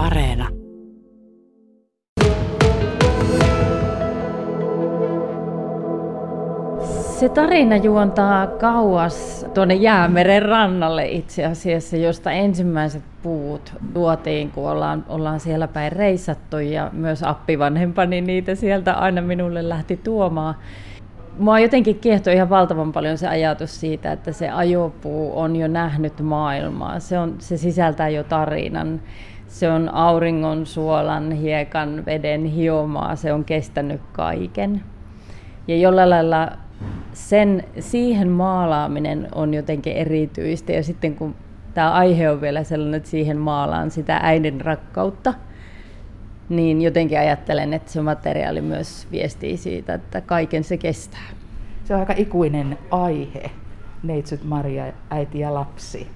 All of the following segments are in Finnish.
Areena. Se tarina juontaa kauas tuonne Jäämeren rannalle itse asiassa, josta ensimmäiset puut tuotiin, kun ollaan, ollaan siellä päin reissattu ja myös appivanhempani niitä sieltä aina minulle lähti tuomaan. Mua jotenkin kiehtoi ihan valtavan paljon se ajatus siitä, että se ajopuu on jo nähnyt maailmaa. Se, on, se sisältää jo tarinan. Se on auringon, suolan, hiekan, veden hiomaa. Se on kestänyt kaiken. Ja jollain lailla sen, siihen maalaaminen on jotenkin erityistä. Ja sitten kun tämä aihe on vielä sellainen, että siihen maalaan sitä äidin rakkautta, niin jotenkin ajattelen, että se materiaali myös viestii siitä, että kaiken se kestää. Se on aika ikuinen aihe, neitsyt Maria, äiti ja lapsi.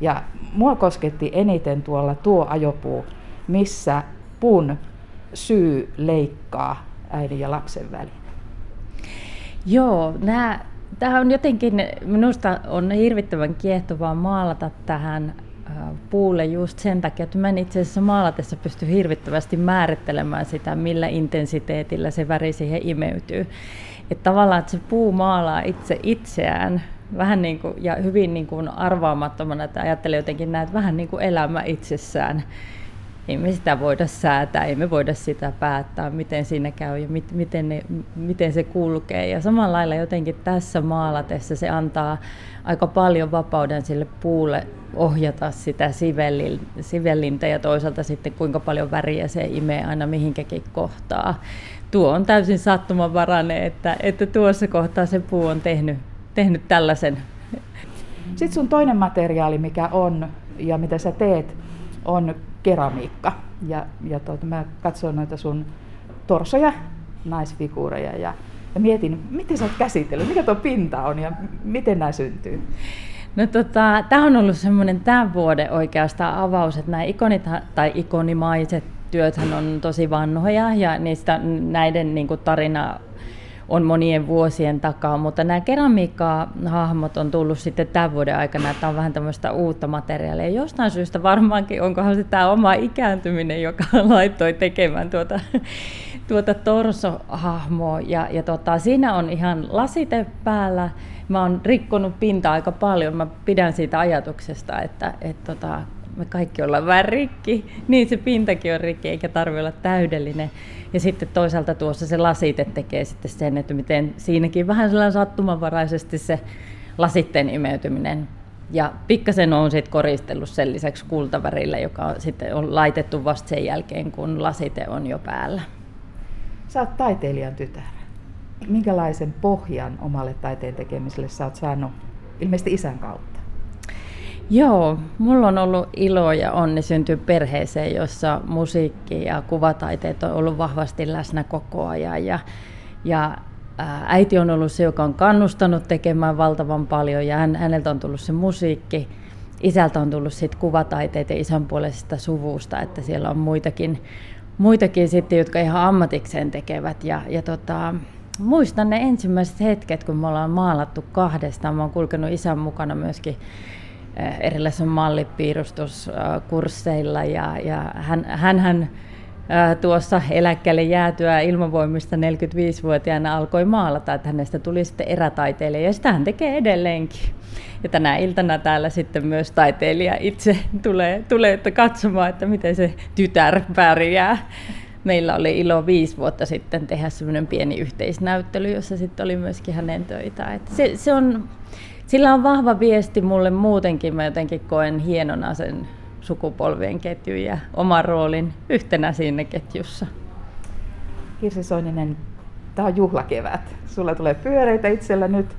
Ja mua kosketti eniten tuolla tuo ajopuu, missä puun syy leikkaa äidin ja lapsen välin. Joo, nämä, tämä on jotenkin, minusta on hirvittävän kiehtovaa maalata tähän puulle just sen takia, että mä en itse asiassa maalatessa pysty hirvittävästi määrittelemään sitä, millä intensiteetillä se väri siihen imeytyy. Että tavallaan, että se puu maalaa itse itseään vähän niin kuin, ja hyvin niin kuin arvaamattomana, että ajattelee jotenkin näitä vähän niin kuin elämä itsessään ei me sitä voida säätää, ei me voida sitä päättää, miten siinä käy ja mit, miten, ne, miten se kulkee. Ja samalla lailla jotenkin tässä maalatessa se antaa aika paljon vapauden sille puulle ohjata sitä sivellintä ja toisaalta sitten kuinka paljon väriä se imee aina mihinkäkin kohtaa. Tuo on täysin sattumanvarainen, että, että tuossa kohtaa se puu on tehnyt, tehnyt tällaisen. Sitten sun toinen materiaali, mikä on ja mitä sä teet, on keramiikka. Ja, ja tuota, mä katsoin noita sun torsoja, naisfiguureja ja, ja mietin, miten sä oot käsitellyt, mikä tuo pinta on ja miten nämä syntyy? No tota, tämä on ollut semmoinen tämän vuoden oikeastaan avaus, että nämä ikonit tai ikonimaiset työthän on tosi vanhoja ja niistä näiden niin kuin, tarina on monien vuosien takaa, mutta nämä keramiikka-hahmot on tullut sitten tämän vuoden aikana, että on vähän tämmöistä uutta materiaalia. Jostain syystä varmaankin, onkohan se tämä oma ikääntyminen, joka laittoi tekemään tuota, tuota torsohahmoa. Ja, ja tota, siinä on ihan lasite päällä. Mä oon rikkonut pinta aika paljon. Mä pidän siitä ajatuksesta, että, että tota, me kaikki ollaan vähän rikki, niin se pintakin on rikki, eikä tarvitse olla täydellinen. Ja sitten toisaalta tuossa se lasite tekee sitten sen, että miten siinäkin vähän sellainen sattumanvaraisesti se lasitteen imeytyminen. Ja pikkasen on sitten koristellut sen lisäksi kultavärillä, joka sitten on laitettu vasta sen jälkeen, kun lasite on jo päällä. Sä oot taiteilijan tytär. Minkälaisen pohjan omalle taiteen tekemiselle sä oot saanut ilmeisesti isän kautta? Joo, mulla on ollut ilo ja onni syntyä perheeseen, jossa musiikki ja kuvataiteet on ollut vahvasti läsnä koko ajan. Ja, ja äiti on ollut se, joka on kannustanut tekemään valtavan paljon ja hän, häneltä on tullut se musiikki. Isältä on tullut sitten kuvataiteet ja isän puolesta suvusta, että siellä on muitakin, muitakin sitten, jotka ihan ammatikseen tekevät. Ja, ja tota, muistan ne ensimmäiset hetket, kun me ollaan maalattu kahdestaan. Mä oon kulkenut isän mukana myöskin erilaisilla mallipiirustuskursseilla ja, ja hän, hän eh, tuossa eläkkeelle jäätyä ilmavoimista 45-vuotiaana alkoi maalata, että hänestä tuli sitten erätaiteilija ja sitä hän tekee edelleenkin. Ja tänä iltana täällä sitten myös taiteilija itse tulee, tulee että katsomaan, että miten se tytär pärjää. Meillä oli ilo viisi vuotta sitten tehdä semmoinen pieni yhteisnäyttely, jossa sitten oli myöskin hänen töitä. Että se, se on sillä on vahva viesti mulle muutenkin. Mä jotenkin koen hienona sen sukupolvien ketjun ja oman roolin yhtenä siinä ketjussa. Kirsi Soininen, tämä on juhlakevät. Sulla tulee pyöreitä itsellä nyt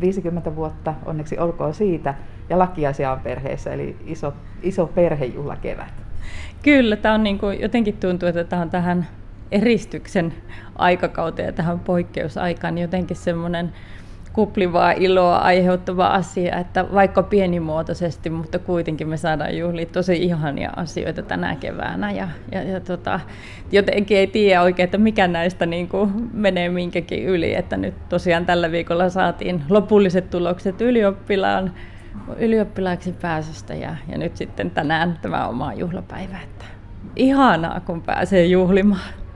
50 vuotta, onneksi olkoon siitä. Ja lakiasia on perheessä, eli iso, iso perhejuhlakevät. Kyllä, tämä on niin kuin, jotenkin tuntuu, että tämä on tähän eristyksen aikakauteen ja tähän poikkeusaikaan jotenkin semmoinen kuplivaa iloa aiheuttava asia, että vaikka pienimuotoisesti, mutta kuitenkin me saadaan juhlia tosi ihania asioita tänä keväänä ja, ja, ja tota, jotenkin ei tiedä oikein, että mikä näistä niin kuin menee minkäkin yli, että nyt tosiaan tällä viikolla saatiin lopulliset tulokset ylioppilaan ylioppilaaksi pääsystä ja, ja nyt sitten tänään tämä oma juhlapäivä. Että ihanaa, kun pääsee juhlimaan.